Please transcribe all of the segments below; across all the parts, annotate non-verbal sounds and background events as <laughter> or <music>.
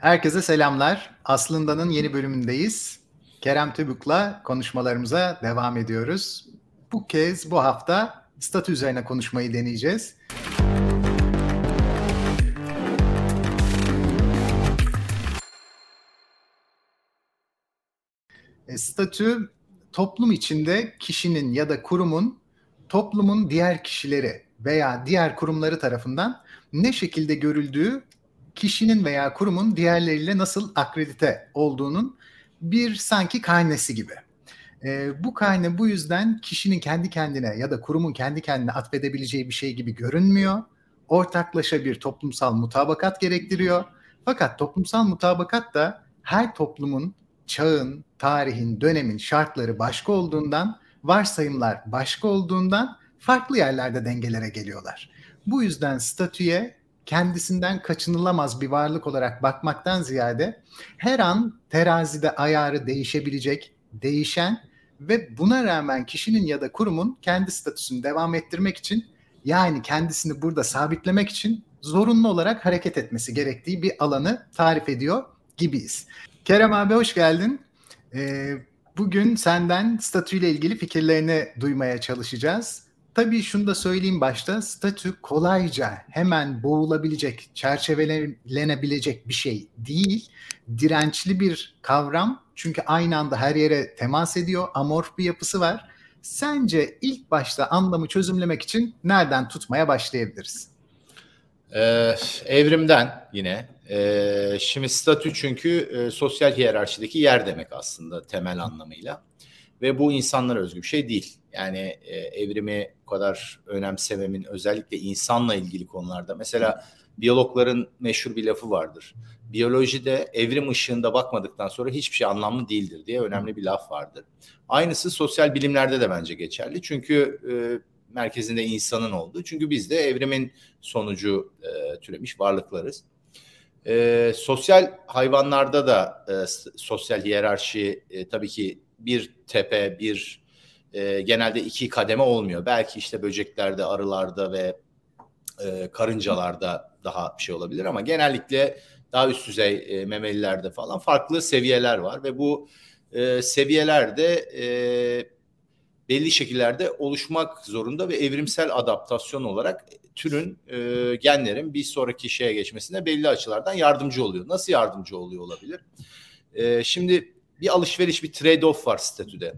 Herkese selamlar. Aslında'nın yeni bölümündeyiz. Kerem Tübük'le konuşmalarımıza devam ediyoruz. Bu kez bu hafta statü üzerine konuşmayı deneyeceğiz. E, statü toplum içinde kişinin ya da kurumun toplumun diğer kişileri veya diğer kurumları tarafından ne şekilde görüldüğü kişinin veya kurumun diğerleriyle nasıl akredite olduğunun bir sanki karnesi gibi. E, bu karne bu yüzden kişinin kendi kendine ya da kurumun kendi kendine atfedebileceği bir şey gibi görünmüyor. Ortaklaşa bir toplumsal mutabakat gerektiriyor. Fakat toplumsal mutabakat da her toplumun çağın, tarihin, dönemin şartları başka olduğundan, varsayımlar başka olduğundan farklı yerlerde dengelere geliyorlar. Bu yüzden statüye kendisinden kaçınılamaz bir varlık olarak bakmaktan ziyade her an terazide ayarı değişebilecek, değişen ve buna rağmen kişinin ya da kurumun kendi statüsünü devam ettirmek için yani kendisini burada sabitlemek için zorunlu olarak hareket etmesi gerektiği bir alanı tarif ediyor gibiyiz. Kerem abi hoş geldin. Ee, bugün senden statüyle ilgili fikirlerini duymaya çalışacağız. Tabii şunu da söyleyeyim başta statü kolayca hemen boğulabilecek, çerçevelenebilecek bir şey değil. Dirençli bir kavram çünkü aynı anda her yere temas ediyor, amorf bir yapısı var. Sence ilk başta anlamı çözümlemek için nereden tutmaya başlayabiliriz? Ee, evrimden yine. Ee, şimdi statü çünkü e, sosyal hiyerarşideki yer demek aslında temel anlamıyla. Ve bu insanlara özgü bir şey değil. Yani e, evrimi kadar önemsememin özellikle insanla ilgili konularda. Mesela biyologların meşhur bir lafı vardır. Biyolojide evrim ışığında bakmadıktan sonra hiçbir şey anlamlı değildir diye önemli bir laf vardır. Aynısı sosyal bilimlerde de bence geçerli. Çünkü e, merkezinde insanın olduğu. Çünkü biz de evrimin sonucu e, türemiş varlıklarız. E, sosyal hayvanlarda da e, sosyal hiyerarşi e, tabii ki bir tepe, bir e, genelde iki kademe olmuyor. Belki işte böceklerde, arılarda ve e, karıncalarda daha bir şey olabilir ama genellikle daha üst düzey e, memelilerde falan farklı seviyeler var ve bu e, seviyelerde e, belli şekillerde oluşmak zorunda ve evrimsel adaptasyon olarak türün e, genlerin bir sonraki şeye geçmesine belli açılardan yardımcı oluyor. Nasıl yardımcı oluyor olabilir? E, şimdi bir alışveriş, bir trade-off var statüde.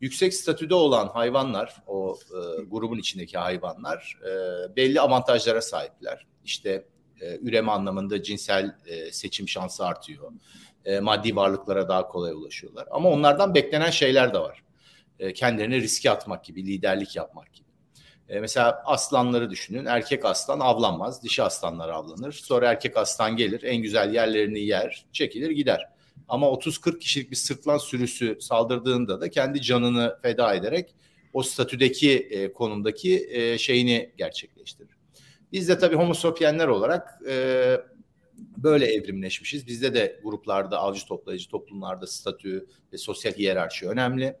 Yüksek statüde olan hayvanlar, o e, grubun içindeki hayvanlar e, belli avantajlara sahipler. İşte e, üreme anlamında cinsel e, seçim şansı artıyor. E, maddi varlıklara daha kolay ulaşıyorlar. Ama onlardan beklenen şeyler de var. E, kendilerini riske atmak gibi, liderlik yapmak gibi. E, mesela aslanları düşünün. Erkek aslan avlanmaz, dişi aslanlar avlanır. Sonra erkek aslan gelir, en güzel yerlerini yer, çekilir gider. Ama 30-40 kişilik bir sırtlan sürüsü saldırdığında da kendi canını feda ederek o statüdeki e, konumdaki e, şeyini gerçekleştirir. Biz de tabii homo olarak e, böyle evrimleşmişiz. Bizde de gruplarda, avcı toplayıcı toplumlarda statü ve sosyal hiyerarşi önemli.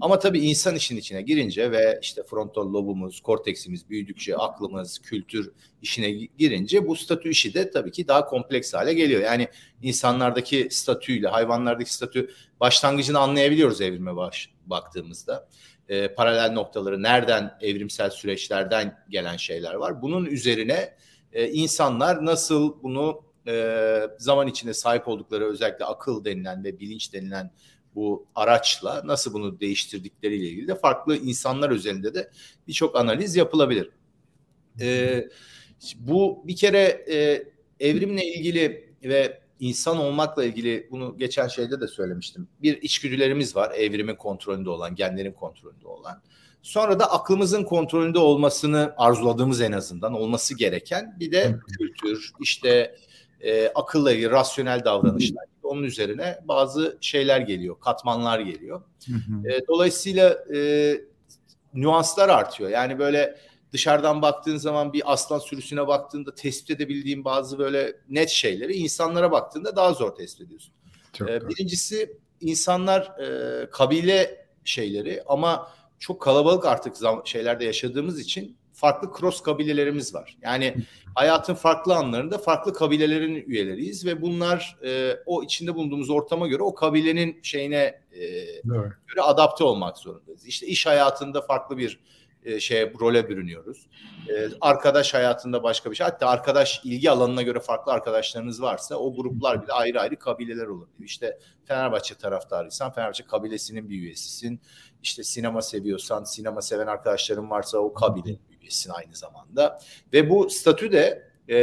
Ama tabii insan işin içine girince ve işte frontal lobumuz, korteksimiz büyüdükçe, aklımız, kültür işine girince bu statü işi de tabii ki daha kompleks hale geliyor. Yani insanlardaki statüyle hayvanlardaki statü başlangıcını anlayabiliyoruz evrime baş, baktığımızda. E, paralel noktaları nereden evrimsel süreçlerden gelen şeyler var. Bunun üzerine e, insanlar nasıl bunu e, zaman içinde sahip oldukları özellikle akıl denilen ve bilinç denilen bu araçla nasıl bunu değiştirdikleriyle ilgili de farklı insanlar üzerinde de birçok analiz yapılabilir. E, bu bir kere e, evrimle ilgili ve insan olmakla ilgili bunu geçen şeyde de söylemiştim. Bir içgüdülerimiz var evrimin kontrolünde olan, genlerin kontrolünde olan. Sonra da aklımızın kontrolünde olmasını arzuladığımız en azından olması gereken bir de kültür, işte e, ilgili rasyonel davranışlar onun üzerine bazı şeyler geliyor, katmanlar geliyor. E, dolayısıyla e, nüanslar artıyor. Yani böyle dışarıdan baktığın zaman bir aslan sürüsüne baktığında tespit edebildiğin bazı böyle net şeyleri insanlara baktığında daha zor tespit ediyorsun. Çok ee, birincisi insanlar e, kabile şeyleri ama çok kalabalık artık zam- şeylerde yaşadığımız için farklı cross kabilelerimiz var. Yani hayatın farklı anlarında farklı kabilelerin üyeleriyiz ve bunlar e, o içinde bulunduğumuz ortama göre o kabilenin şeyine e, göre adapte olmak zorundayız. İşte iş hayatında farklı bir e, şeye role bürünüyoruz. E, arkadaş hayatında başka bir şey. Hatta arkadaş ilgi alanına göre farklı arkadaşlarınız varsa o gruplar bile ayrı ayrı kabileler olabiliyor. İşte Fenerbahçe taraftarıysan Fenerbahçe kabilesinin bir üyesisin. İşte sinema seviyorsan sinema seven arkadaşların varsa o kabilenin üyesin aynı zamanda. Ve bu statü de e,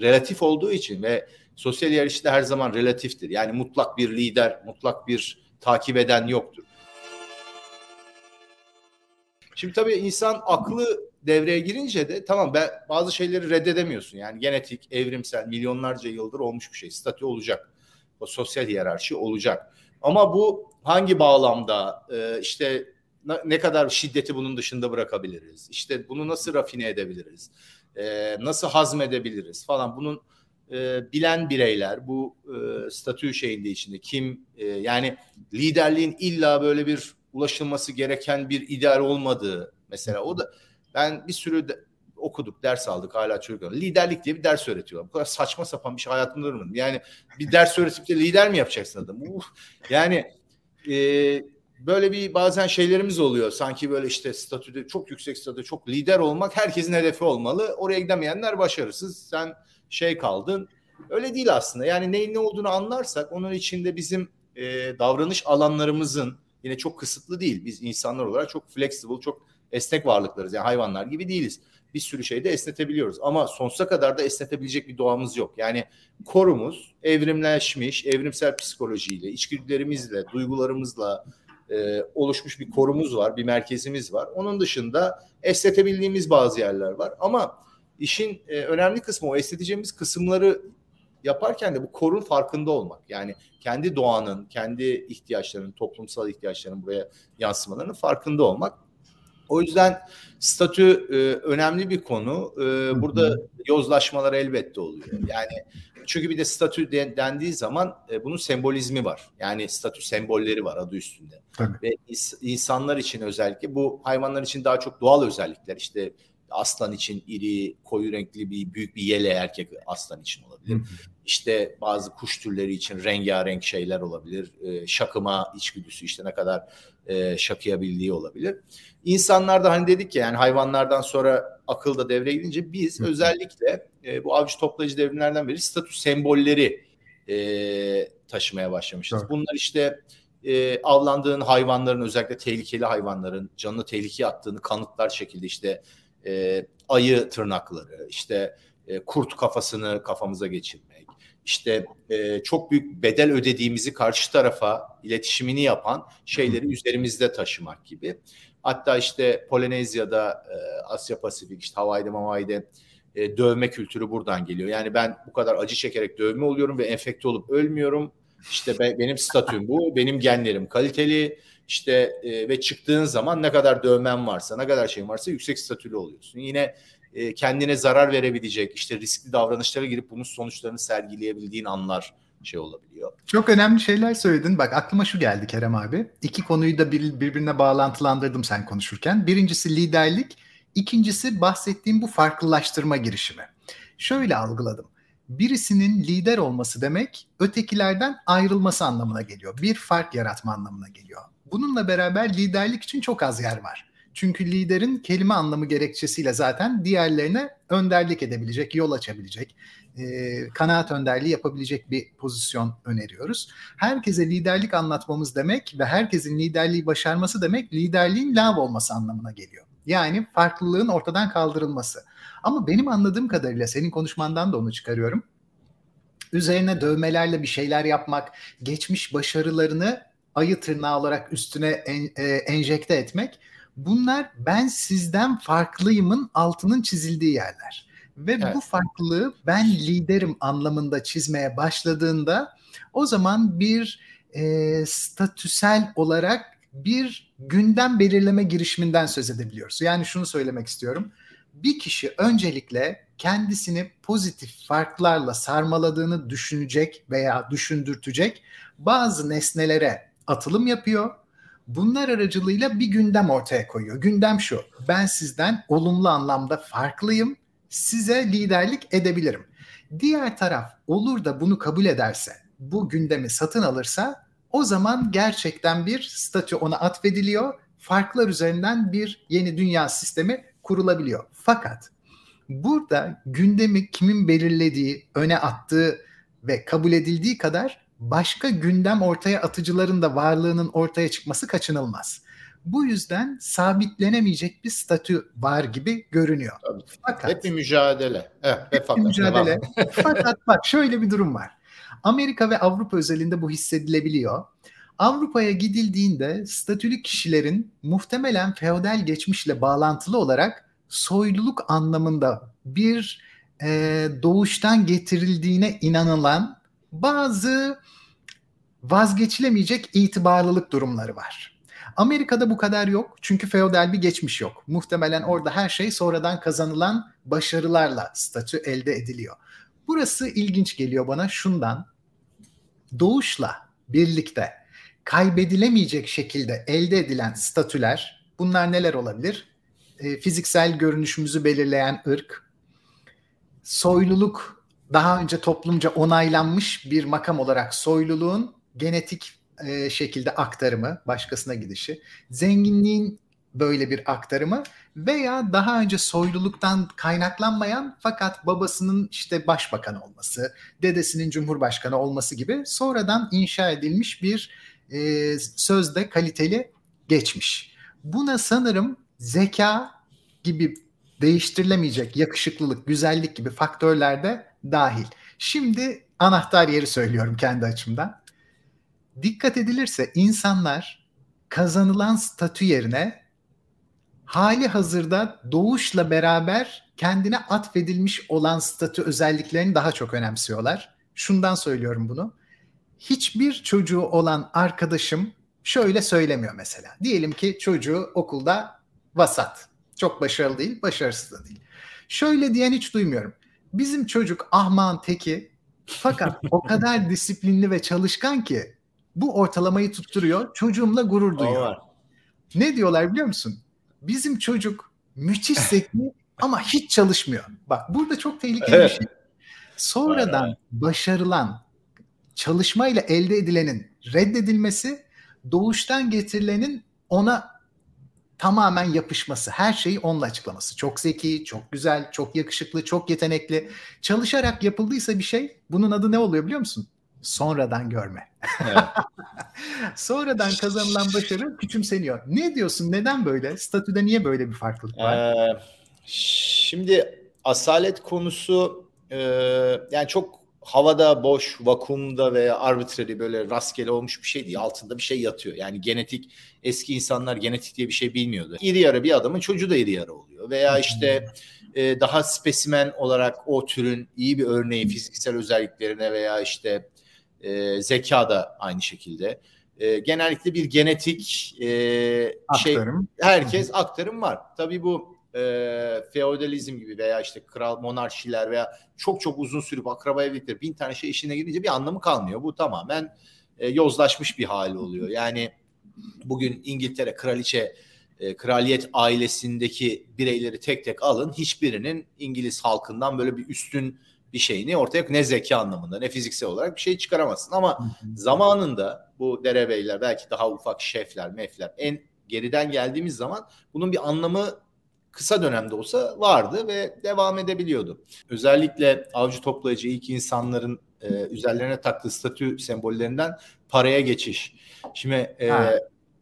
relatif olduğu için ve sosyal yarışta her zaman relatiftir. Yani mutlak bir lider, mutlak bir takip eden yoktur. Şimdi tabii insan aklı devreye girince de tamam ben bazı şeyleri reddedemiyorsun. Yani genetik, evrimsel, milyonlarca yıldır olmuş bir şey. Statü olacak. O sosyal hiyerarşi olacak. Ama bu hangi bağlamda e, işte ne kadar şiddeti bunun dışında bırakabiliriz? İşte bunu nasıl rafine edebiliriz? E, nasıl hazmedebiliriz falan bunun e, bilen bireyler bu e, statü şeyinde içinde kim e, yani liderliğin illa böyle bir ulaşılması gereken bir ideal olmadığı mesela o da ben bir sürü de, okuduk, ders aldık hala çocuklar. Liderlik diye bir ders öğretiyorlar. Bu kadar saçma sapan bir şey hayatımda görmedim. Yani bir ders öğretip de lider mi yapacaksın adam? Uf. Yani e, böyle bir bazen şeylerimiz oluyor. Sanki böyle işte statüde çok yüksek statüde çok lider olmak herkesin hedefi olmalı. Oraya gidemeyenler başarısız. Sen şey kaldın. Öyle değil aslında. Yani neyin ne olduğunu anlarsak onun içinde bizim e, davranış alanlarımızın yine çok kısıtlı değil. Biz insanlar olarak çok flexible, çok esnek varlıklarız. Yani hayvanlar gibi değiliz. Bir sürü şeyde esnetebiliyoruz. Ama sonsuza kadar da esnetebilecek bir doğamız yok. Yani korumuz evrimleşmiş, evrimsel psikolojiyle, içgüdülerimizle, duygularımızla e, oluşmuş bir korumuz var, bir merkezimiz var. Onun dışında esnetebildiğimiz bazı yerler var. Ama işin e, önemli kısmı o esneteceğimiz kısımları yaparken de bu korun farkında olmak. Yani kendi doğanın, kendi ihtiyaçlarının, toplumsal ihtiyaçlarının buraya yansımalarının farkında olmak. O yüzden statü e, önemli bir konu. E, burada yozlaşmalar elbette oluyor. Yani çünkü bir de statü de, dendiği zaman e, bunun sembolizmi var. Yani statü sembolleri var adı üstünde. Tabii. Ve insanlar için özellikle bu hayvanlar için daha çok doğal özellikler. İşte aslan için iri, koyu renkli bir büyük bir yele erkek aslan için olabilir. Hı hı. İşte bazı kuş türleri için rengarenk şeyler olabilir. E, şakıma içgüdüsü işte ne kadar e, şakıyabildiği olabilir. İnsanlar da hani dedik ya yani hayvanlardan sonra akıl da devreye gidince biz hı. özellikle e, bu avcı toplayıcı devrimlerden beri statü sembolleri e, taşımaya başlamışız. Evet. Bunlar işte e, avlandığın hayvanların özellikle tehlikeli hayvanların canını tehlikeye attığını kanıtlar şekilde işte e, ayı tırnakları, işte e, kurt kafasını kafamıza geçirmek, işte e, çok büyük bedel ödediğimizi karşı tarafa iletişimini yapan şeyleri üzerimizde taşımak gibi. Hatta işte Polinezya'da, e, Asya Pasifik, işte Hawaii'de, Hawaii'de e, dövme kültürü buradan geliyor. Yani ben bu kadar acı çekerek dövme oluyorum ve enfekte olup ölmüyorum. İşte be, benim statüm bu, benim genlerim kaliteli işte e, ve çıktığın zaman ne kadar dövmen varsa, ne kadar şeyin varsa yüksek statülü oluyorsun. Yine e, kendine zarar verebilecek, işte riskli davranışlara girip bunun sonuçlarını sergileyebildiğin anlar şey olabiliyor. Çok önemli şeyler söyledin. Bak aklıma şu geldi Kerem abi. İki konuyu da bir, birbirine bağlantılandırdım sen konuşurken. Birincisi liderlik, ikincisi bahsettiğim bu farklılaştırma girişimi. Şöyle algıladım. Birisinin lider olması demek ötekilerden ayrılması anlamına geliyor. Bir fark yaratma anlamına geliyor. Bununla beraber liderlik için çok az yer var. Çünkü liderin kelime anlamı gerekçesiyle zaten diğerlerine önderlik edebilecek, yol açabilecek, e, kanaat önderliği yapabilecek bir pozisyon öneriyoruz. Herkese liderlik anlatmamız demek ve herkesin liderliği başarması demek liderliğin lav olması anlamına geliyor. Yani farklılığın ortadan kaldırılması. Ama benim anladığım kadarıyla senin konuşmandan da onu çıkarıyorum. Üzerine dövmelerle bir şeyler yapmak, geçmiş başarılarını ayı tırnağı olarak üstüne en, e, enjekte etmek bunlar ben sizden farklıyımın altının çizildiği yerler. Ve evet. bu farklılığı ben liderim anlamında çizmeye başladığında o zaman bir e, statüsel olarak bir gündem belirleme girişiminden söz edebiliyoruz. Yani şunu söylemek istiyorum. Bir kişi öncelikle kendisini pozitif farklarla sarmaladığını düşünecek veya düşündürtecek bazı nesnelere atılım yapıyor. bunlar aracılığıyla bir gündem ortaya koyuyor. Gündem şu, ben sizden olumlu anlamda farklıyım, size liderlik edebilirim. Diğer taraf olur da bunu kabul ederse, bu gündemi satın alırsa o zaman gerçekten bir statü ona atfediliyor. Farklar üzerinden bir yeni dünya sistemi kurulabiliyor. Fakat burada gündemi kimin belirlediği, öne attığı ve kabul edildiği kadar başka gündem ortaya atıcıların da varlığının ortaya çıkması kaçınılmaz. Bu yüzden sabitlenemeyecek bir statü var gibi görünüyor. Tabii. Fakat hep bir mücadele. Evet, hep fakat, mücadele. fakat bak şöyle bir durum var. Amerika ve Avrupa özelinde bu hissedilebiliyor. Avrupa'ya gidildiğinde statülü kişilerin muhtemelen feodal geçmişle bağlantılı olarak soyluluk anlamında bir e, doğuştan getirildiğine inanılan bazı vazgeçilemeyecek itibarlılık durumları var. Amerika'da bu kadar yok çünkü feodal bir geçmiş yok. Muhtemelen orada her şey sonradan kazanılan başarılarla statü elde ediliyor. Burası ilginç geliyor bana şundan. Doğuşla birlikte kaybedilemeyecek şekilde elde edilen statüler bunlar neler olabilir? E, fiziksel görünüşümüzü belirleyen ırk, soyluluk daha önce toplumca onaylanmış bir makam olarak soyluluğun genetik e, şekilde aktarımı, başkasına gidişi, zenginliğin böyle bir aktarımı veya daha önce soyluluktan kaynaklanmayan fakat babasının işte başbakan olması, dedesinin cumhurbaşkanı olması gibi sonradan inşa edilmiş bir e, sözde kaliteli geçmiş. Buna sanırım zeka gibi değiştirilemeyecek yakışıklılık, güzellik gibi faktörler de dahil. Şimdi anahtar yeri söylüyorum kendi açımdan. Dikkat edilirse insanlar kazanılan statü yerine hali hazırda doğuşla beraber kendine atfedilmiş olan statü özelliklerini daha çok önemsiyorlar. Şundan söylüyorum bunu. Hiçbir çocuğu olan arkadaşım şöyle söylemiyor mesela. Diyelim ki çocuğu okulda vasat. Çok başarılı değil, başarısız da değil. Şöyle diyen hiç duymuyorum. Bizim çocuk ahman teki fakat o <laughs> kadar disiplinli ve çalışkan ki bu ortalamayı tutturuyor. Çocuğumla gurur duyuyor. Ne diyorlar biliyor musun? Bizim çocuk müthiş zeki <laughs> ama hiç çalışmıyor. Bak burada çok tehlikeli evet. bir şey. Sonradan evet. başarılan çalışmayla elde edilenin reddedilmesi doğuştan getirilenin ona tamamen yapışması, her şeyi onunla açıklaması. Çok zeki, çok güzel, çok yakışıklı, çok yetenekli. Çalışarak yapıldıysa bir şey, bunun adı ne oluyor biliyor musun? Sonradan görme. Evet. <laughs> Sonradan kazanılan başarı küçümseniyor. Ne diyorsun? Neden böyle? Statüde niye böyle bir farklılık var? Ee, şimdi asalet konusu e, yani çok havada boş, vakumda veya arbitrary böyle rastgele olmuş bir şey değil. Altında bir şey yatıyor. Yani genetik eski insanlar genetik diye bir şey bilmiyordu. İri yarı bir adamın çocuğu da iri yarı oluyor. Veya işte e, daha spesimen olarak o türün iyi bir örneği fiziksel özelliklerine veya işte e, zeka da aynı şekilde. E, genellikle bir genetik e, şey herkes aktarım var. Tabii bu e, feodalizm gibi veya işte kral monarşiler veya çok çok uzun sürüp akraba evlilikleri bin tane şey işine girince bir anlamı kalmıyor. Bu tamamen e, yozlaşmış bir hali oluyor. Yani bugün İngiltere kraliçe e, kraliyet ailesindeki bireyleri tek tek alın hiçbirinin İngiliz halkından böyle bir üstün bir şeyini ortaya ne zeki anlamında ne fiziksel olarak bir şey çıkaramazsın ama zamanında bu derebeyler belki daha ufak şefler mefler en geriden geldiğimiz zaman bunun bir anlamı kısa dönemde olsa vardı ve devam edebiliyordu. Özellikle avcı toplayıcı ilk insanların e, üzerlerine taktığı statü sembollerinden paraya geçiş. Şimdi e,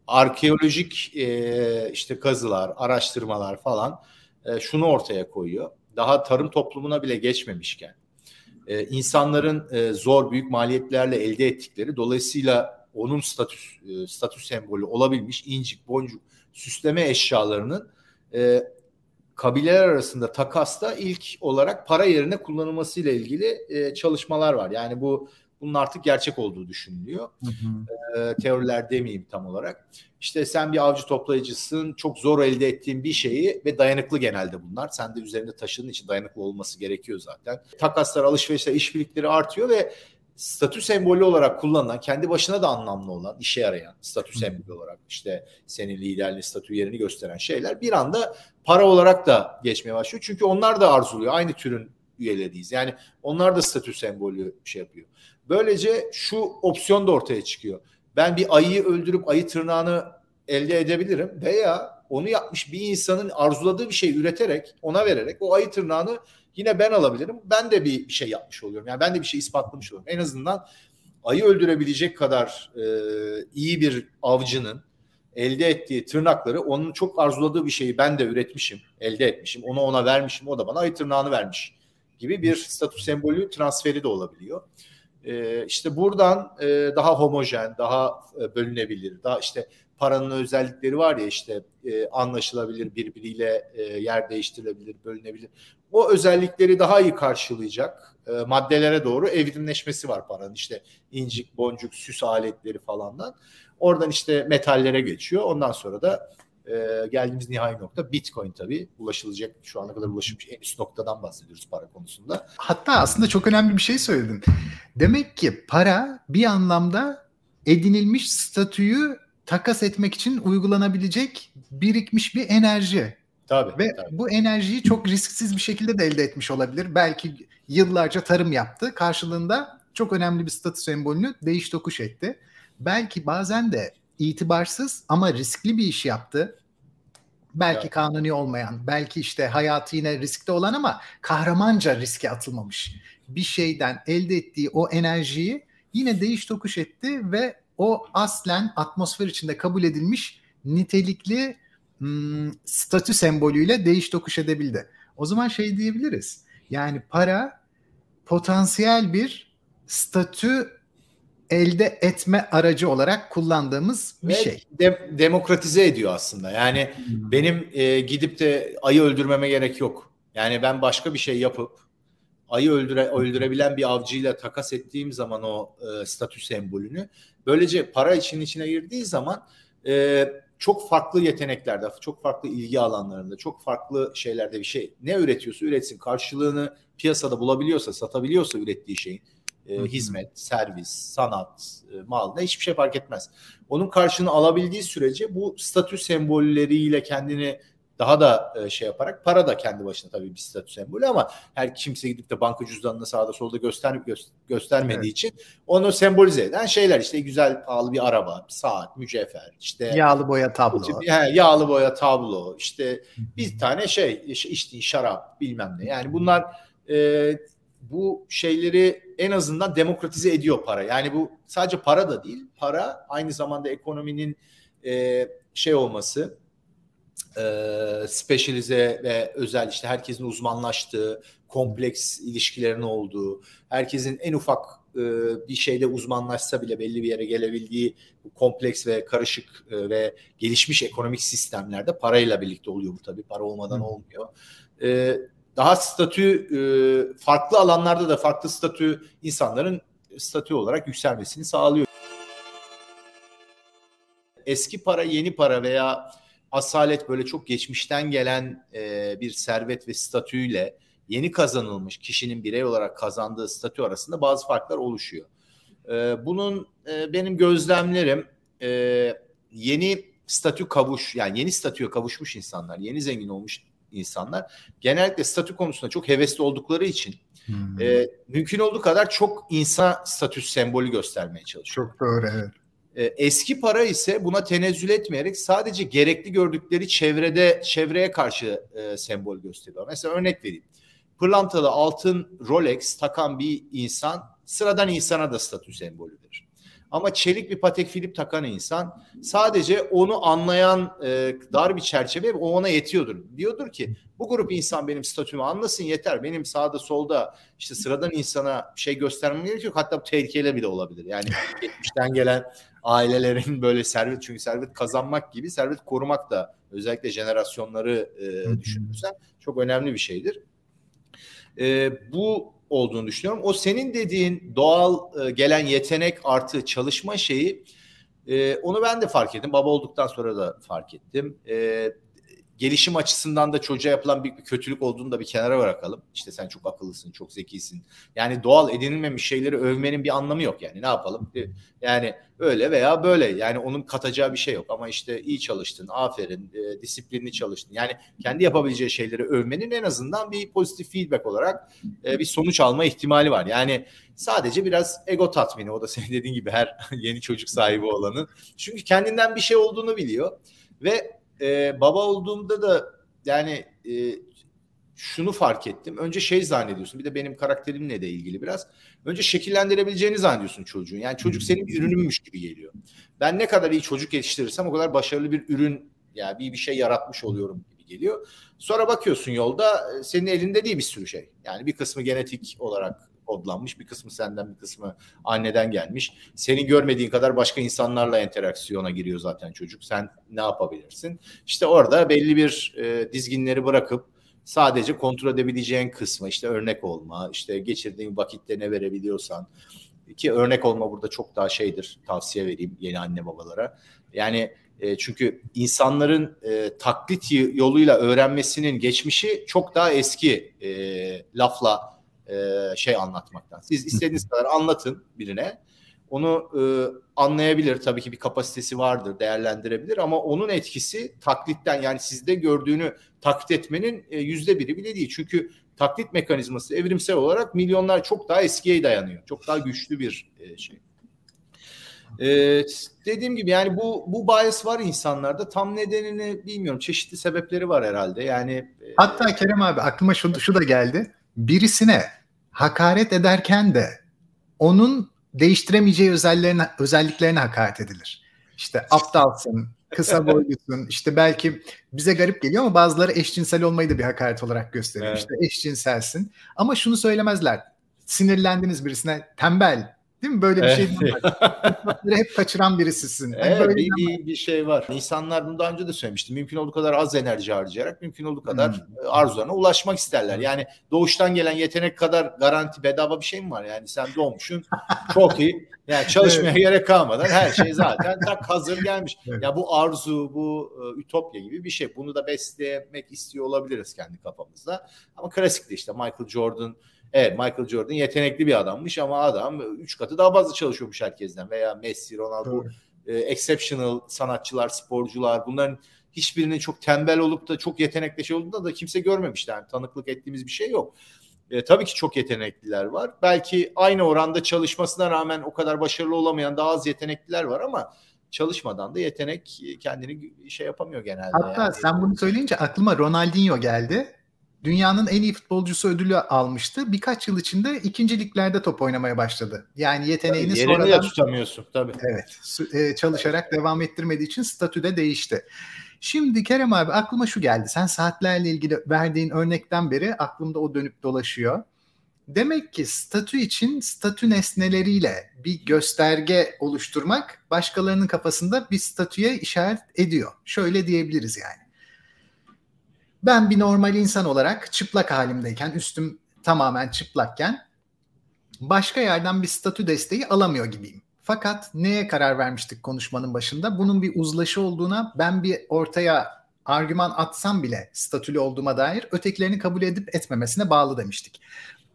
arkeolojik e, işte kazılar, araştırmalar falan e, şunu ortaya koyuyor. Daha tarım toplumuna bile geçmemişken e, insanların e, zor büyük maliyetlerle elde ettikleri dolayısıyla onun statü e, statü sembolü olabilmiş incik boncuk süsleme eşyalarının e, kabileler arasında takasta ilk olarak para yerine kullanılması ile ilgili e, çalışmalar var. Yani bu bunun artık gerçek olduğu düşünülüyor. Hı hı. E, teoriler demeyeyim tam olarak. İşte sen bir avcı toplayıcısın, çok zor elde ettiğin bir şeyi ve dayanıklı genelde bunlar. Sen de üzerinde taşıdığın için dayanıklı olması gerekiyor zaten. Takaslar, alışverişler, işbirlikleri artıyor ve statü sembolü olarak kullanılan, kendi başına da anlamlı olan, işe yarayan statü sembolü olarak işte senin liderliği, statü yerini gösteren şeyler bir anda para olarak da geçmeye başlıyor. Çünkü onlar da arzuluyor. Aynı türün üyeleriyiz. Yani onlar da statü sembolü şey yapıyor. Böylece şu opsiyon da ortaya çıkıyor. Ben bir ayıyı öldürüp ayı tırnağını elde edebilirim veya onu yapmış bir insanın arzuladığı bir şey üreterek ona vererek o ayı tırnağını yine ben alabilirim. Ben de bir şey yapmış oluyorum. Yani ben de bir şey ispatlamış oluyorum. En azından ayı öldürebilecek kadar e, iyi bir avcının elde ettiği tırnakları onun çok arzuladığı bir şeyi ben de üretmişim, elde etmişim. Onu ona vermişim. O da bana ayı tırnağını vermiş gibi bir statü sembolü transferi de olabiliyor. Ee, işte buradan e, daha homojen, daha e, bölünebilir, daha işte paranın özellikleri var ya işte e, anlaşılabilir, birbiriyle e, yer değiştirilebilir, bölünebilir. O özellikleri daha iyi karşılayacak e, maddelere doğru evrimleşmesi var paranın. İşte incik, boncuk, süs aletleri falandan. Oradan işte metallere geçiyor. Ondan sonra da e, geldiğimiz nihai nokta Bitcoin tabii. Ulaşılacak şu ana kadar ulaşılmış en üst noktadan bahsediyoruz para konusunda. Hatta aslında çok önemli bir şey söyledin. Demek ki para bir anlamda edinilmiş statüyü takas etmek için uygulanabilecek birikmiş bir enerji. Tabii. Ve tabii. bu enerjiyi çok risksiz bir şekilde de elde etmiş olabilir. Belki yıllarca tarım yaptı. Karşılığında çok önemli bir statü sembolünü değiş tokuş etti. Belki bazen de itibarsız ama riskli bir iş yaptı. Belki evet. kanuni olmayan, belki işte hayatı yine riskte olan ama kahramanca riske atılmamış bir şeyden elde ettiği o enerjiyi yine değiş tokuş etti ve o aslen atmosfer içinde kabul edilmiş nitelikli hmm, statü sembolüyle değiş tokuş edebildi. O zaman şey diyebiliriz. Yani para potansiyel bir statü elde etme aracı olarak kullandığımız bir Ve şey. De, demokratize ediyor aslında. Yani hmm. benim e, gidip de ayı öldürmeme gerek yok. Yani ben başka bir şey yapıp ayı öldüre, öldürebilen bir avcıyla takas ettiğim zaman o e, statü sembolünü böylece para için içine girdiği zaman e, çok farklı yeteneklerde, çok farklı ilgi alanlarında, çok farklı şeylerde bir şey ne üretiyorsa üretsin karşılığını piyasada bulabiliyorsa, satabiliyorsa ürettiği şeyin e, hizmet, servis, sanat, e, mal ne hiçbir şey fark etmez. Onun karşılığını alabildiği sürece bu statü sembolleriyle kendini daha da e, şey yaparak para da kendi başına tabii bir statü sembolü ama her kimse gidip de banka cüzdanını sağda solda göster, gö, göstermediği evet. için onu sembolize eden şeyler işte güzel pahalı bir araba, bir saat, mücevher, işte yağlı boya tablo. He, yağlı boya tablo, işte bir tane şey içtiğin şarap bilmem ne. Yani bunlar e, bu şeyleri en azından demokratize ediyor para. Yani bu sadece para da değil. Para aynı zamanda ekonominin e, şey olması, e, spesyalize ve özel işte herkesin uzmanlaştığı, kompleks ilişkilerin olduğu, herkesin en ufak e, bir şeyde uzmanlaşsa bile belli bir yere gelebildiği kompleks ve karışık e, ve gelişmiş ekonomik sistemlerde parayla birlikte oluyor bu tabii. Para olmadan olmuyor. E, daha statü e, farklı alanlarda da farklı statü insanların statü olarak yükselmesini sağlıyor. Eski para, yeni para veya asalet böyle çok geçmişten gelen e, bir servet ve statüyle yeni kazanılmış kişinin birey olarak kazandığı statü arasında bazı farklar oluşuyor. E, bunun e, benim gözlemlerim e, yeni statü kavuş yani yeni statüye kavuşmuş insanlar, yeni zengin olmuş insanlar genellikle statü konusunda çok hevesli oldukları için hmm. e, mümkün olduğu kadar çok insan statü sembolü göstermeye çalışıyor. Çok doğru evet. E, eski para ise buna tenezzül etmeyerek sadece gerekli gördükleri çevrede çevreye karşı e, sembol gösteriyor. Mesela örnek vereyim. Pırlantalı altın Rolex takan bir insan sıradan insana da statü sembolüdür. Ama çelik bir Patek Philippe takan insan sadece onu anlayan e, dar bir çerçeve o ona yetiyordur. Diyordur ki bu grup insan benim statümü anlasın yeter. Benim sağda solda işte sıradan insana şey göstermem gerekiyor. Hatta bu tehlikeyle bile olabilir. Yani <laughs> geçmişten gelen ailelerin böyle servet çünkü servet kazanmak gibi servet korumak da özellikle jenerasyonları e, düşünürsen çok önemli bir şeydir. E, bu olduğunu düşünüyorum. O senin dediğin doğal e, gelen yetenek artı çalışma şeyi e, onu ben de fark ettim. Baba olduktan sonra da fark ettim. E, gelişim açısından da çocuğa yapılan bir, bir kötülük olduğunu da bir kenara bırakalım. İşte sen çok akıllısın, çok zekisin. Yani doğal edinilmemiş şeyleri övmenin bir anlamı yok yani. Ne yapalım? E, yani öyle veya böyle. Yani onun katacağı bir şey yok. Ama işte iyi çalıştın, aferin, e, disiplinli çalıştın. Yani kendi yapabileceği şeyleri övmenin en azından bir pozitif feedback olarak e, bir sonuç alma ihtimali var. Yani sadece biraz ego tatmini. O da senin dediğin gibi her <laughs> yeni çocuk sahibi olanın. Çünkü kendinden bir şey olduğunu biliyor. Ve e, baba olduğumda da yani e, şunu fark ettim. Önce şey zannediyorsun. Bir de benim karakterimle de ilgili biraz. Önce şekillendirebileceğini zannediyorsun çocuğun. Yani çocuk senin bir ürününmüş gibi geliyor. Ben ne kadar iyi çocuk yetiştirirsem o kadar başarılı bir ürün yani bir bir şey yaratmış oluyorum gibi geliyor. Sonra bakıyorsun yolda senin elinde değil bir sürü şey. Yani bir kısmı genetik olarak kodlanmış. Bir kısmı senden bir kısmı anneden gelmiş. Seni görmediğin kadar başka insanlarla interaksiyona giriyor zaten çocuk. Sen ne yapabilirsin? İşte orada belli bir e, dizginleri bırakıp sadece kontrol edebileceğin kısmı işte örnek olma, işte geçirdiğin vakitte ne verebiliyorsan ki örnek olma burada çok daha şeydir tavsiye vereyim yeni anne babalara. Yani e, çünkü insanların e, taklit yoluyla öğrenmesinin geçmişi çok daha eski e, lafla e, şey anlatmaktan. Siz istediğiniz <laughs> kadar anlatın birine. Onu e, anlayabilir. Tabii ki bir kapasitesi vardır, değerlendirebilir ama onun etkisi taklitten yani sizde gördüğünü taklit etmenin e, yüzde biri bile değil. Çünkü taklit mekanizması evrimsel olarak milyonlar çok daha eskiye dayanıyor. Çok daha güçlü bir e, şey. Ee, dediğim gibi yani bu bu bias var insanlarda. Tam nedenini bilmiyorum. Çeşitli sebepleri var herhalde. Yani e, Hatta Kerem abi aklıma şu, şu da geldi birisine hakaret ederken de onun değiştiremeyeceği özelliklerine, özelliklerine hakaret edilir. İşte aptalsın, kısa boylusun, işte belki bize garip geliyor ama bazıları eşcinsel olmayı da bir hakaret olarak gösteriyor. Evet. İşte eşcinselsin. Ama şunu söylemezler. Sinirlendiniz birisine tembel, Değil mi? Böyle bir şey var. hep kaçıran birisisin. Yani evet, böyle bir, bir, bir şey var. İnsanlar bunu daha önce de söylemiştim. Mümkün olduğu kadar az enerji harcayarak mümkün olduğu kadar hmm. arzularına ulaşmak isterler. Yani doğuştan gelen yetenek kadar garanti bedava bir şey mi var? Yani sen doğmuşsun çok iyi. Yani çalışmaya <laughs> evet. gerek kalmadan her şey zaten tak hazır gelmiş. <laughs> Evet. Ya bu arzu, bu e, ütopya gibi bir şey. Bunu da beslemek istiyor olabiliriz kendi kafamızda. Ama klasikte işte Michael Jordan Evet Michael Jordan yetenekli bir adammış ama adam üç katı daha fazla çalışıyormuş herkesten veya Messi, Ronaldo e, exceptional sanatçılar, sporcular bunların hiçbirinin çok tembel olup da çok yetenekli şey olduğunda da kimse görmemiş yani tanıklık ettiğimiz bir şey yok. E, tabii ki çok yetenekliler var. Belki aynı oranda çalışmasına rağmen o kadar başarılı olamayan daha az yetenekliler var ama çalışmadan da yetenek kendini şey yapamıyor genelde. Hatta yani. sen bunu söyleyince aklıma Ronaldinho geldi dünyanın en iyi futbolcusu ödülü almıştı. Birkaç yıl içinde ikinci liglerde top oynamaya başladı. Yani yeteneğini tabii, sonradan... Yerini tutamıyorsun tabii. Evet. E, çalışarak devam ettirmediği için statüde değişti. Şimdi Kerem abi aklıma şu geldi. Sen saatlerle ilgili verdiğin örnekten beri aklımda o dönüp dolaşıyor. Demek ki statü için statü nesneleriyle bir gösterge oluşturmak başkalarının kafasında bir statüye işaret ediyor. Şöyle diyebiliriz yani. Ben bir normal insan olarak çıplak halimdeyken, üstüm tamamen çıplakken başka yerden bir statü desteği alamıyor gibiyim. Fakat neye karar vermiştik konuşmanın başında? Bunun bir uzlaşı olduğuna ben bir ortaya argüman atsam bile statülü olduğuma dair ötekilerini kabul edip etmemesine bağlı demiştik.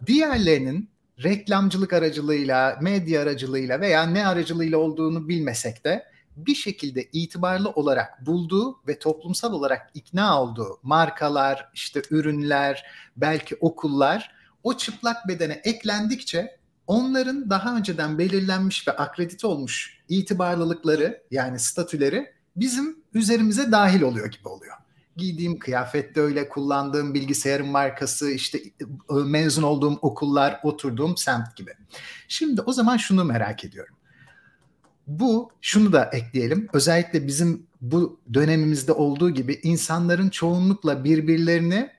Diğerlerinin reklamcılık aracılığıyla, medya aracılığıyla veya ne aracılığıyla olduğunu bilmesek de bir şekilde itibarlı olarak bulduğu ve toplumsal olarak ikna olduğu markalar, işte ürünler, belki okullar o çıplak bedene eklendikçe onların daha önceden belirlenmiş ve akredite olmuş itibarlılıkları yani statüleri bizim üzerimize dahil oluyor gibi oluyor. Giydiğim kıyafet de öyle, kullandığım bilgisayarın markası, işte mezun olduğum okullar, oturduğum semt gibi. Şimdi o zaman şunu merak ediyorum bu şunu da ekleyelim. Özellikle bizim bu dönemimizde olduğu gibi insanların çoğunlukla birbirlerini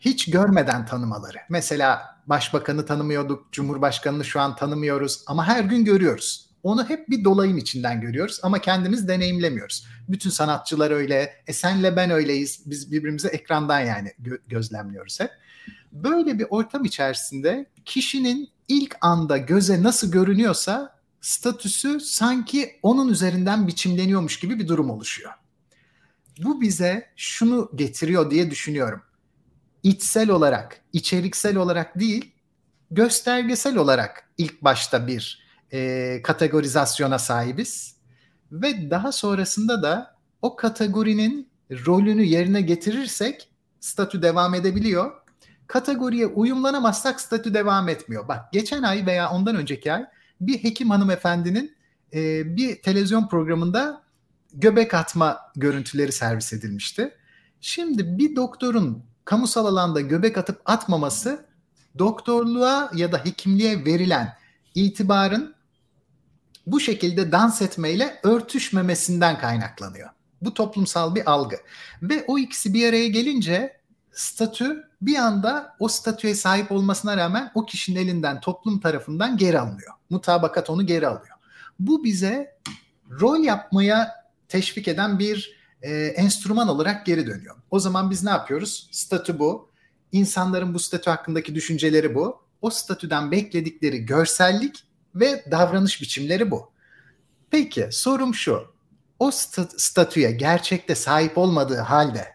hiç görmeden tanımaları. Mesela başbakanı tanımıyorduk, cumhurbaşkanını şu an tanımıyoruz ama her gün görüyoruz. Onu hep bir dolayım içinden görüyoruz ama kendimiz deneyimlemiyoruz. Bütün sanatçılar öyle, e senle ben öyleyiz. Biz birbirimize ekrandan yani gö- gözlemliyoruz hep. Böyle bir ortam içerisinde kişinin ilk anda göze nasıl statüsü sanki onun üzerinden biçimleniyormuş gibi bir durum oluşuyor. bu bize şunu getiriyor diye düşünüyorum. İçsel olarak, içeriksel olarak değil, göstergesel olarak ilk başta bir e, kategorizasyona sahibiz ve daha sonrasında da o kategorinin rolünü yerine getirirsek statü devam edebiliyor. Kategoriye uyumlanamazsak statü devam etmiyor. Bak geçen ay veya ondan önceki ay bir hekim hanımefendinin e, bir televizyon programında göbek atma görüntüleri servis edilmişti. Şimdi bir doktorun kamusal alanda göbek atıp atmaması doktorluğa ya da hekimliğe verilen itibarın bu şekilde dans etmeyle örtüşmemesinden kaynaklanıyor. Bu toplumsal bir algı. Ve o ikisi bir araya gelince statü bir anda o statüye sahip olmasına rağmen o kişinin elinden toplum tarafından geri alınıyor. Mutabakat onu geri alıyor. Bu bize rol yapmaya teşvik eden bir e, enstrüman olarak geri dönüyor. O zaman biz ne yapıyoruz? Statü bu. İnsanların bu statü hakkındaki düşünceleri bu. O statüden bekledikleri görsellik ve davranış biçimleri bu. Peki sorum şu. O stat- statüye gerçekte sahip olmadığı halde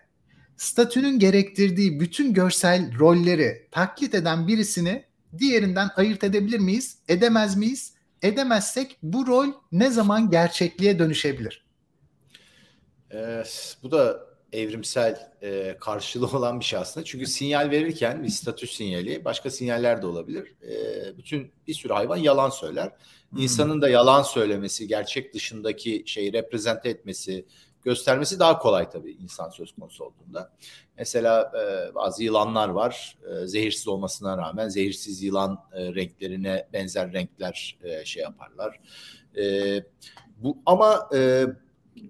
statünün gerektirdiği bütün görsel rolleri taklit eden birisini diğerinden ayırt edebilir miyiz? Edemez miyiz? Edemezsek bu rol ne zaman gerçekliğe dönüşebilir? Ee, bu da evrimsel e, karşılığı <laughs> olan bir şey aslında. Çünkü sinyal verirken bir statü sinyali başka sinyaller de olabilir. E, bütün bir sürü hayvan yalan söyler. Hmm. İnsanın da yalan söylemesi, gerçek dışındaki şeyi reprezente etmesi, göstermesi daha kolay tabii insan söz konusu olduğunda. Mesela e, bazı yılanlar var. E, zehirsiz olmasına rağmen zehirsiz yılan e, renklerine benzer renkler e, şey yaparlar. E, bu ama e,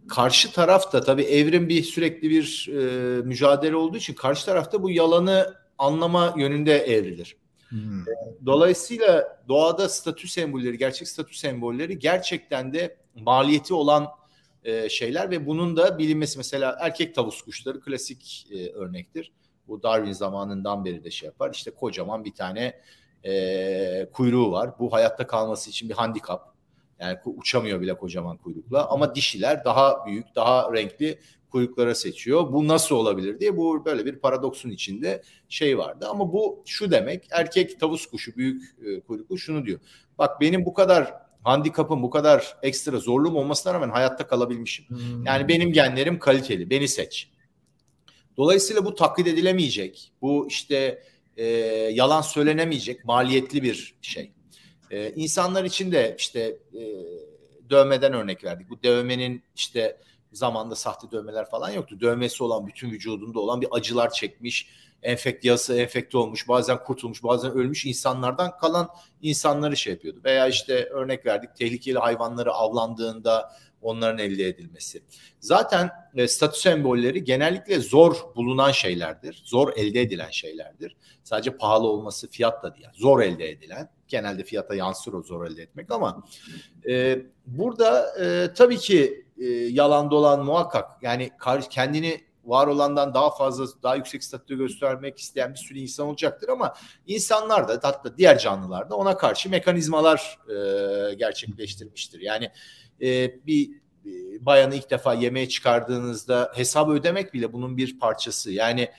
karşı tarafta tabii evrim bir sürekli bir e, mücadele olduğu için karşı tarafta bu yalanı anlama yönünde evrilir. Hmm. Dolayısıyla doğada statü sembolleri, gerçek statü sembolleri gerçekten de maliyeti olan e, şeyler ve bunun da bilinmesi mesela erkek tavus kuşları klasik e, örnektir. Bu Darwin zamanından beri de şey yapar. İşte kocaman bir tane e, kuyruğu var. Bu hayatta kalması için bir handikap. Yani uçamıyor bile kocaman kuyrukla ama dişiler daha büyük, daha renkli kuyruklara seçiyor. Bu nasıl olabilir diye bu böyle bir paradoksun içinde şey vardı. Ama bu şu demek erkek tavus kuşu büyük e, kuyruklu şunu diyor. Bak benim bu kadar handikapım bu kadar ekstra zorluğum olmasına rağmen hayatta kalabilmişim. Hmm. Yani benim genlerim kaliteli. Beni seç. Dolayısıyla bu taklit edilemeyecek. Bu işte e, yalan söylenemeyecek maliyetli bir şey. E, insanlar için de işte e, dövmeden örnek verdik. Bu dövmenin işte zamanda sahte dövmeler falan yoktu. Dövmesi olan bütün vücudunda olan bir acılar çekmiş, enfekte yası enfekte olmuş, bazen kurtulmuş, bazen ölmüş insanlardan kalan insanları şey yapıyordu. Veya işte örnek verdik tehlikeli hayvanları avlandığında onların elde edilmesi. Zaten e, statü sembolleri genellikle zor bulunan şeylerdir. Zor elde edilen şeylerdir. Sadece pahalı olması fiyatla değil. Zor elde edilen. Genelde fiyata yansır o zor elde etmek ama e, burada e, tabii ki e, yalan dolan muhakkak. Yani kendini var olandan daha fazla daha yüksek statü göstermek isteyen bir sürü insan olacaktır ama insanlar da hatta diğer canlılar da ona karşı mekanizmalar e, gerçekleştirmiştir. Yani e, bir e, bayanı ilk defa yemeğe çıkardığınızda hesabı ödemek bile bunun bir parçası. Yani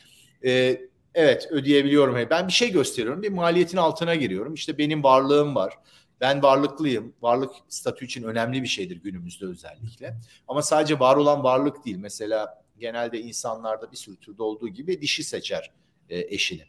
e, evet ödeyebiliyorum. Ben bir şey gösteriyorum. Bir maliyetin altına giriyorum. İşte benim varlığım var. Ben varlıklıyım. Varlık statü için önemli bir şeydir günümüzde özellikle. Ama sadece var olan varlık değil. Mesela genelde insanlarda bir sürü türde olduğu gibi dişi seçer e, eşini.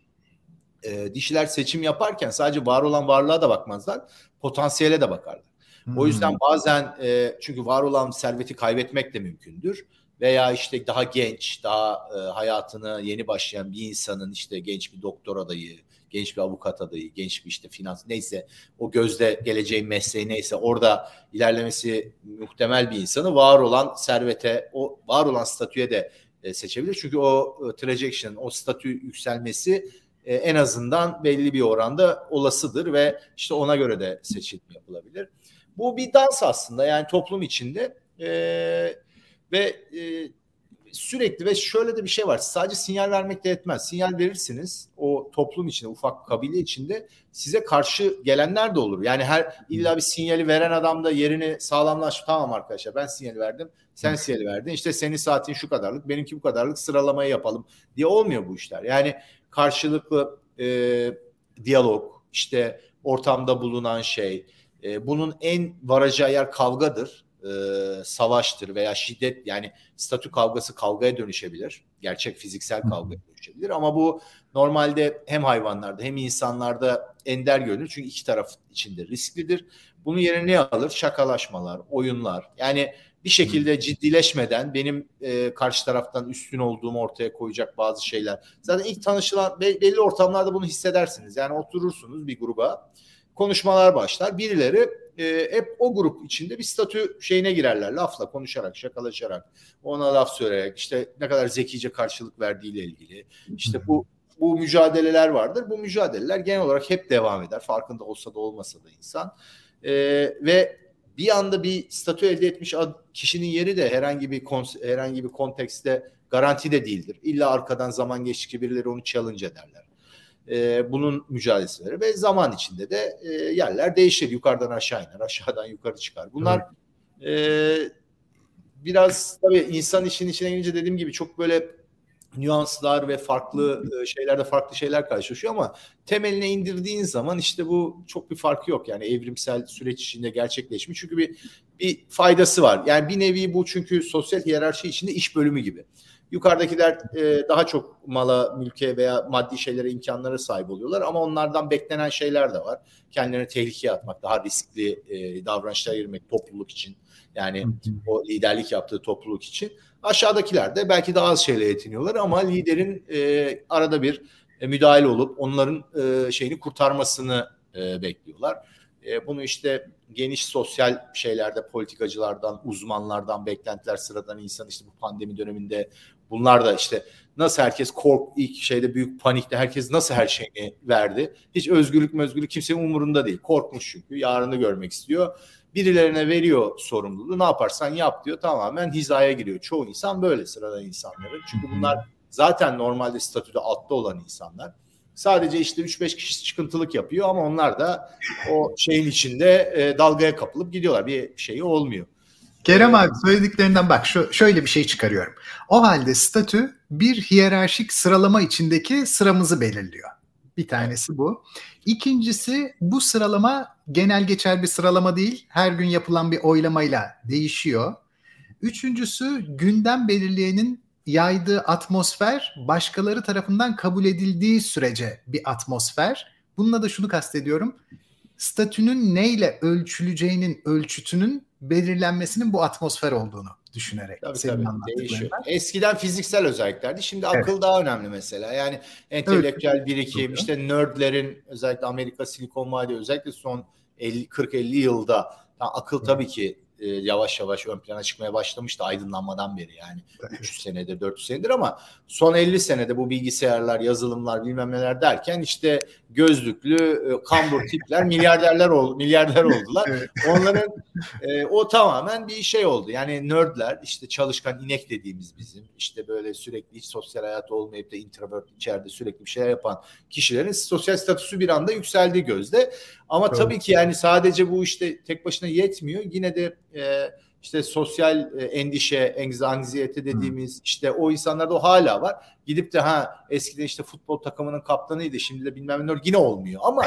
E, dişiler seçim yaparken sadece var olan varlığa da bakmazlar, potansiyele de bakarlar. Hmm. O yüzden bazen e, çünkü var olan serveti kaybetmek de mümkündür veya işte daha genç, daha e, hayatını yeni başlayan bir insanın işte genç bir doktor adayı, genç bir avukat adayı, genç bir işte finans neyse o gözde geleceğin mesleği neyse orada ilerlemesi muhtemel bir insanı var olan servete, o var olan statüye de e, seçebilir. Çünkü o e, trajection, o statü yükselmesi e, en azından belli bir oranda olasıdır ve işte ona göre de seçim yapılabilir. Bu bir dans aslında yani toplum içinde e, ve e, sürekli ve şöyle de bir şey var. Sadece sinyal vermek de yetmez. Sinyal verirsiniz. O toplum içinde, ufak kabile içinde size karşı gelenler de olur. Yani her illa bir sinyali veren adam da yerini sağlamlaş. Tamam arkadaşlar ben sinyali verdim. Sen sinyali verdin. İşte senin saatin şu kadarlık, benimki bu kadarlık sıralamayı yapalım diye olmuyor bu işler. Yani karşılıklı e, diyalog, işte ortamda bulunan şey, e, bunun en varacağı yer kavgadır e, savaştır veya şiddet yani statü kavgası kavgaya dönüşebilir. Gerçek fiziksel kavgaya dönüşebilir ama bu normalde hem hayvanlarda hem insanlarda ender görünür. Çünkü iki taraf içinde risklidir. Bunun yerine ne alır? Şakalaşmalar, oyunlar. Yani bir şekilde ciddileşmeden benim e, karşı taraftan üstün olduğumu ortaya koyacak bazı şeyler. Zaten ilk tanışılan belli ortamlarda bunu hissedersiniz. Yani oturursunuz bir gruba konuşmalar başlar. Birileri e, hep o grup içinde bir statü şeyine girerler. Lafla, konuşarak, şakalaşarak, ona laf söyleyerek, işte ne kadar zekice karşılık verdiğiyle ilgili. İşte bu bu mücadeleler vardır. Bu mücadeleler genel olarak hep devam eder. Farkında olsa da olmasa da insan. E, ve bir anda bir statü elde etmiş kişinin yeri de herhangi bir herhangi bir kontekste garanti de değildir. İlla arkadan zaman geçtikçe birileri onu challenge ederler e, bunun mücadeleleri ve zaman içinde de e, yerler değişir. Yukarıdan aşağı iner, aşağıdan yukarı çıkar. Bunlar evet. e, biraz tabii insan işin içine girince dediğim gibi çok böyle nüanslar ve farklı e, şeylerde farklı şeyler karşılaşıyor ama temeline indirdiğin zaman işte bu çok bir farkı yok. Yani evrimsel süreç içinde gerçekleşmiş. Çünkü bir bir faydası var. Yani bir nevi bu çünkü sosyal hiyerarşi içinde iş bölümü gibi. Yukarıdakiler e, daha çok mala, mülke veya maddi şeylere, imkanlara sahip oluyorlar ama onlardan beklenen şeyler de var. Kendilerini tehlikeye atmak, daha riskli e, davranışlara girmek topluluk için. Yani o liderlik yaptığı topluluk için. Aşağıdakiler de belki daha az şeyle yetiniyorlar ama liderin e, arada bir e, müdahale olup onların e, şeyini kurtarmasını e, bekliyorlar. E, bunu işte geniş sosyal şeylerde politikacılardan, uzmanlardan, beklentiler sıradan insan işte bu pandemi döneminde bunlar da işte nasıl herkes kork ilk şeyde büyük panikte herkes nasıl her şeyini verdi. Hiç özgürlük özgürlük kimsenin umurunda değil. Korkmuş çünkü yarını görmek istiyor. Birilerine veriyor sorumluluğu ne yaparsan yap diyor tamamen hizaya giriyor. Çoğu insan böyle sıradan insanların. Çünkü bunlar zaten normalde statüde altta olan insanlar. Sadece işte 3-5 kişi çıkıntılık yapıyor ama onlar da o şeyin içinde e, dalgaya kapılıp gidiyorlar. Bir şeyi olmuyor. Kerem abi söylediklerinden bak şu, şöyle bir şey çıkarıyorum. O halde statü bir hiyerarşik sıralama içindeki sıramızı belirliyor. Bir tanesi bu. İkincisi bu sıralama genel geçer bir sıralama değil. Her gün yapılan bir oylamayla değişiyor. Üçüncüsü gündem belirleyenin yaydığı atmosfer başkaları tarafından kabul edildiği sürece bir atmosfer. Bununla da şunu kastediyorum. Statünün neyle ölçüleceğinin ölçütünün belirlenmesinin bu atmosfer olduğunu düşünerek. Tabii tabii değişiyor. Eskiden fiziksel özelliklerdi. Şimdi evet. akıl daha önemli mesela. Yani entelektüel evet. birikim, işte nerdlerin özellikle Amerika Silikon Vadi özellikle son 50 40 50 yılda akıl tabii ki e, yavaş yavaş ön plana çıkmaya başlamıştı aydınlanmadan beri yani 300 senedir 400 senedir ama son 50 senede bu bilgisayarlar yazılımlar bilmem neler derken işte gözlüklü e, kambur <laughs> tipler milyarderler oldu milyarder oldular. Onların e, o tamamen bir şey oldu. Yani nerdler işte çalışkan inek dediğimiz bizim işte böyle sürekli hiç sosyal hayat olmayıp da introvert içeride sürekli bir şeyler yapan kişilerin sosyal statüsü bir anda yükseldi gözde. Ama tabii ki yani sadece bu işte tek başına yetmiyor. Yine de e, işte sosyal e, endişe, anksiyete dediğimiz işte o insanlarda o hala var. Gidip de ha eskiden işte futbol takımının kaptanıydı şimdi de bilmem ne yine olmuyor. Ama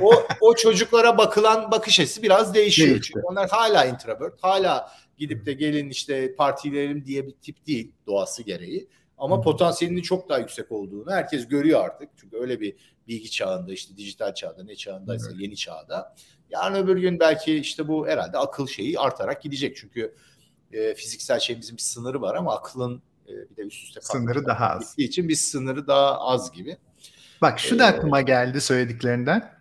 o o çocuklara bakılan bakış açısı biraz değişiyor. Değişti. Çünkü onlar hala introvert, hala gidip de gelin işte partilerim diye bir tip değil doğası gereği. Ama potansiyelinin çok daha yüksek olduğunu herkes görüyor artık. Çünkü öyle bir bilgi çağında işte dijital çağda ne çağındaysa evet. yeni çağda. Yarın öbür gün belki işte bu herhalde akıl şeyi artarak gidecek. Çünkü e, fiziksel şeyimizin bir sınırı var ama aklın e, bir de üst üste sınırı daha az. için bir sınırı daha az gibi. Bak şu da ee, aklıma geldi söylediklerinden.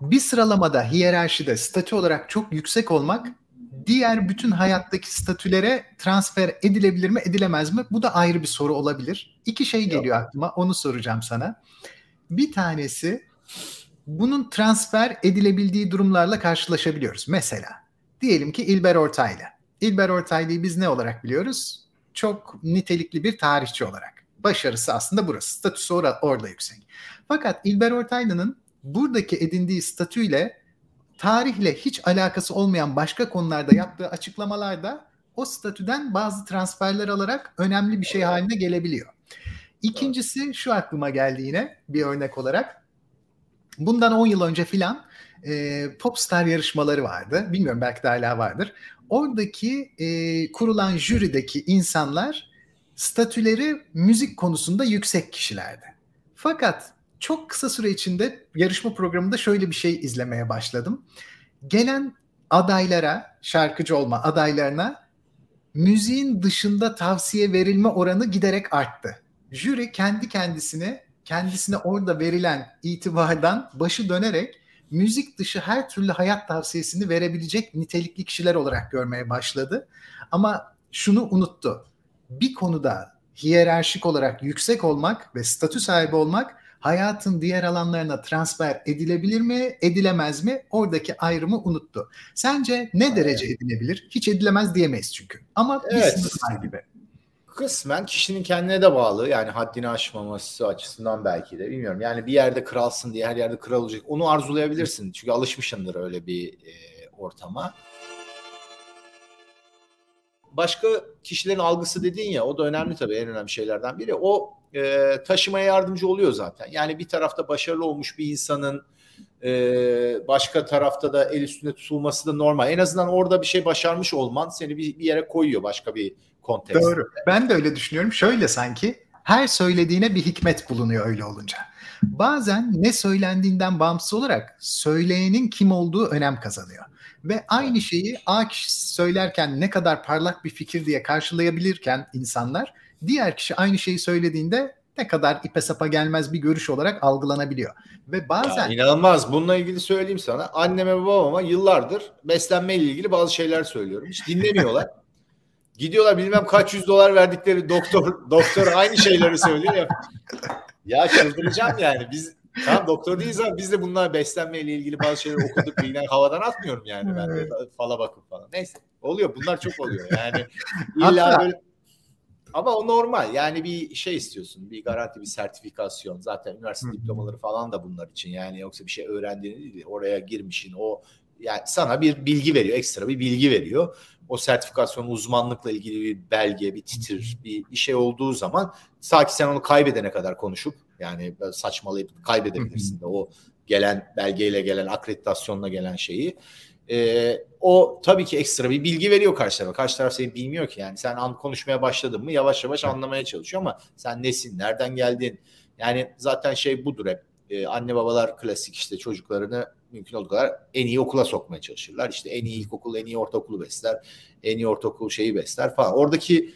Bir sıralamada hiyerarşide statü olarak çok yüksek olmak diğer bütün hayattaki statülere transfer edilebilir mi edilemez mi? Bu da ayrı bir soru olabilir. İki şey geliyor Yok. aklıma onu soracağım sana. Bir tanesi bunun transfer edilebildiği durumlarla karşılaşabiliyoruz. Mesela diyelim ki İlber Ortaylı. İlber Ortaylı'yı biz ne olarak biliyoruz? çok nitelikli bir tarihçi olarak. Başarısı aslında burası. Statüsü orada, orada yüksek. Fakat İlber Ortaylı'nın buradaki edindiği statüyle tarihle hiç alakası olmayan başka konularda yaptığı açıklamalarda o statüden bazı transferler alarak önemli bir şey haline gelebiliyor. İkincisi şu aklıma geldi yine bir örnek olarak. Bundan 10 yıl önce filan e, popstar yarışmaları vardı. Bilmiyorum belki de hala vardır. Oradaki e, kurulan jürideki insanlar statüleri müzik konusunda yüksek kişilerdi. Fakat çok kısa süre içinde yarışma programında şöyle bir şey izlemeye başladım. Gelen adaylara, şarkıcı olma adaylarına müziğin dışında tavsiye verilme oranı giderek arttı. Jüri kendi kendisine, kendisine orada verilen itibardan başı dönerek müzik dışı her türlü hayat tavsiyesini verebilecek nitelikli kişiler olarak görmeye başladı. Ama şunu unuttu. Bir konuda hiyerarşik olarak yüksek olmak ve statü sahibi olmak hayatın diğer alanlarına transfer edilebilir mi, edilemez mi? Oradaki ayrımı unuttu. Sence ne derece edilebilir? Hiç edilemez diyemeyiz çünkü. Ama evet. bir sınır gibi. Kısmen kişinin kendine de bağlı. Yani haddini aşmaması açısından belki de bilmiyorum. Yani bir yerde kralsın diye her yerde kral olacak. Onu arzulayabilirsin. Çünkü alışmışsındır öyle bir e, ortama. Başka kişilerin algısı dediğin ya o da önemli tabii en önemli şeylerden biri. O e, taşımaya yardımcı oluyor zaten. Yani bir tarafta başarılı olmuş bir insanın e, başka tarafta da el üstünde tutulması da normal. En azından orada bir şey başarmış olman seni bir, bir yere koyuyor başka bir kontekste. Doğru. Ben de öyle düşünüyorum. Şöyle sanki her söylediğine bir hikmet bulunuyor öyle olunca. Bazen ne söylendiğinden bağımsız olarak söyleyenin kim olduğu önem kazanıyor. Ve aynı şeyi A kişi söylerken ne kadar parlak bir fikir diye karşılayabilirken insanlar diğer kişi aynı şeyi söylediğinde ne kadar ipe sapa gelmez bir görüş olarak algılanabiliyor. Ve bazen... Ya inanılmaz. Bununla ilgili söyleyeyim sana. Anneme babama yıllardır beslenme ile ilgili bazı şeyler söylüyorum. Hiç dinlemiyorlar. <laughs> Gidiyorlar bilmem kaç yüz dolar verdikleri doktor doktor aynı şeyleri söylüyor ya. Ya çıldıracağım yani. Biz Tamam doktor değiliz ama biz de bunlar beslenmeyle ilgili bazı şeyler okuduk. Bilgiler havadan atmıyorum yani ben de fala bakıp falan. Neyse oluyor bunlar çok oluyor yani. illa böyle ama o normal. Yani bir şey istiyorsun. Bir garanti, bir sertifikasyon. Zaten üniversite diplomaları falan da bunlar için. Yani yoksa bir şey öğrendiğini değil. Oraya girmişin. O yani sana bir bilgi veriyor. Ekstra bir bilgi veriyor. O sertifikasyon uzmanlıkla ilgili bir belge, bir titir, bir, bir şey olduğu zaman sanki sen onu kaybedene kadar konuşup yani saçmalayıp kaybedebilirsin de o gelen belgeyle gelen akreditasyonla gelen şeyi. Ee, o tabii ki ekstra bir bilgi veriyor karşı tarafa. Karşı taraf seni bilmiyor ki yani. Sen an konuşmaya başladın mı yavaş yavaş anlamaya çalışıyor ama sen nesin, nereden geldin? Yani zaten şey budur hep. Ee, anne babalar klasik işte çocuklarını mümkün olduğu kadar en iyi okula sokmaya çalışırlar. İşte en iyi ilkokul, en iyi ortaokulu besler. En iyi ortaokul şeyi besler falan. Oradaki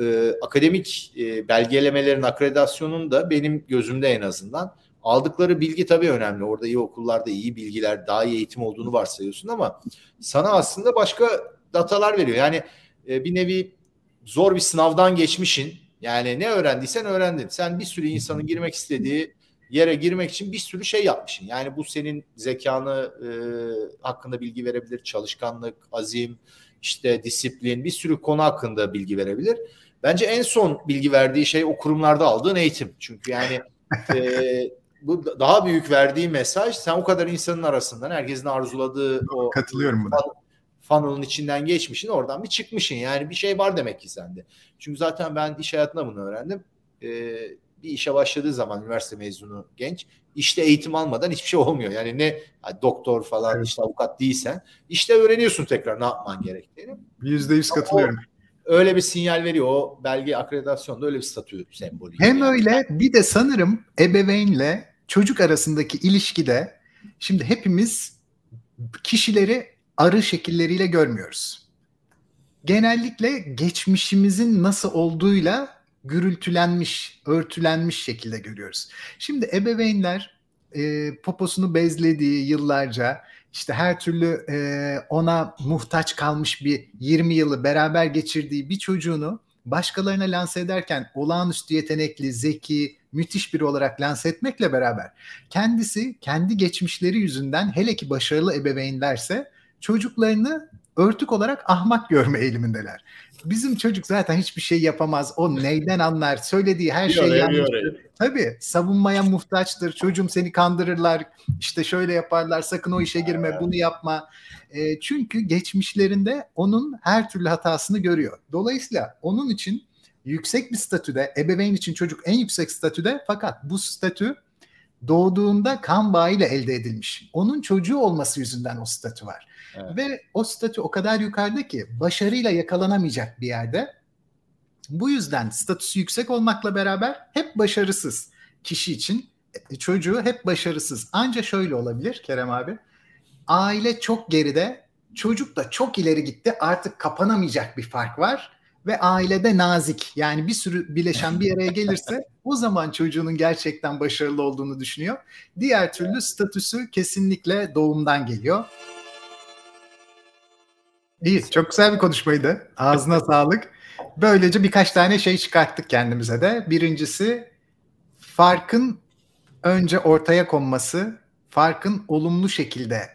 e, akademik e, belgelemelerin akreditasyonun da benim gözümde en azından aldıkları bilgi tabii önemli. Orada iyi okullarda iyi bilgiler, daha iyi eğitim olduğunu varsayıyorsun ama sana aslında başka datalar veriyor. Yani e, bir nevi zor bir sınavdan geçmişin. Yani ne öğrendiysen öğrendin. Sen bir sürü insanın girmek istediği yere girmek için bir sürü şey yapmışsın. Yani bu senin zekanı e, hakkında bilgi verebilir, çalışkanlık, azim, işte disiplin, bir sürü konu hakkında bilgi verebilir. Bence en son bilgi verdiği şey o kurumlarda aldığın eğitim. Çünkü yani e, bu daha büyük verdiği mesaj sen o kadar insanın arasından herkesin arzuladığı o katılıyorum buna. Funnel'ın içinden geçmişin oradan bir çıkmışın. Yani bir şey var demek ki sende. Çünkü zaten ben iş hayatında bunu öğrendim. Ee, bir işe başladığı zaman üniversite mezunu genç işte eğitim almadan hiçbir şey olmuyor. Yani ne yani doktor falan evet. işte avukat değilsen işte öğreniyorsun tekrar ne yapman gerektiğini. Yüzde yüz katılıyorum. O, öyle bir sinyal veriyor. O belge akreditasyonda öyle bir statü sembolü. Hem yani. öyle bir de sanırım ebeveynle çocuk arasındaki ilişkide şimdi hepimiz kişileri arı şekilleriyle görmüyoruz. Genellikle geçmişimizin nasıl olduğuyla gürültülenmiş, örtülenmiş şekilde görüyoruz. Şimdi ebeveynler e, poposunu bezlediği yıllarca işte her türlü e, ona muhtaç kalmış bir 20 yılı beraber geçirdiği bir çocuğunu başkalarına lanse ederken olağanüstü yetenekli, zeki, müthiş biri olarak lanse etmekle beraber kendisi kendi geçmişleri yüzünden hele ki başarılı ebeveynlerse çocuklarını örtük olarak ahmak görme eğilimindeler. Bizim çocuk zaten hiçbir şey yapamaz. O neyden anlar? Söylediği her şey yanlış. Tabii savunmaya muhtaçtır. Çocuğum seni kandırırlar. İşte şöyle yaparlar. Sakın o işe girme. Bunu yapma. E, çünkü geçmişlerinde onun her türlü hatasını görüyor. Dolayısıyla onun için yüksek bir statüde, ebeveyn için çocuk en yüksek statüde fakat bu statü doğduğunda kan bağıyla elde edilmiş. Onun çocuğu olması yüzünden o statü var. Evet. Ve o statü o kadar yukarıda ki başarıyla yakalanamayacak bir yerde. Bu yüzden statüsü yüksek olmakla beraber hep başarısız kişi için e, çocuğu hep başarısız. Anca şöyle olabilir Kerem abi. Aile çok geride, çocuk da çok ileri gitti. Artık kapanamayacak bir fark var ve ailede nazik yani bir sürü bileşen bir araya gelirse o zaman çocuğunun gerçekten başarılı olduğunu düşünüyor. Diğer türlü statüsü kesinlikle doğumdan geliyor. İyi, çok güzel bir konuşmaydı. Ağzına <laughs> sağlık. Böylece birkaç tane şey çıkarttık kendimize de. Birincisi farkın önce ortaya konması, farkın olumlu şekilde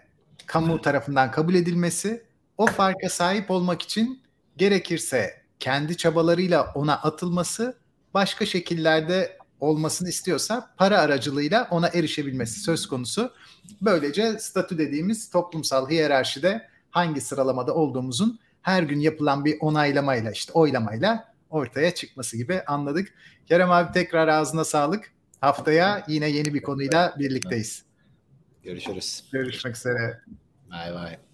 kamu tarafından kabul edilmesi, o farka sahip olmak için gerekirse kendi çabalarıyla ona atılması, başka şekillerde olmasını istiyorsa para aracılığıyla ona erişebilmesi söz konusu. Böylece statü dediğimiz toplumsal hiyerarşide hangi sıralamada olduğumuzun her gün yapılan bir onaylamayla işte oylamayla ortaya çıkması gibi anladık. Kerem abi tekrar ağzına sağlık. Haftaya yine yeni bir konuyla birlikteyiz. Görüşürüz. Görüşmek üzere. Bay bay.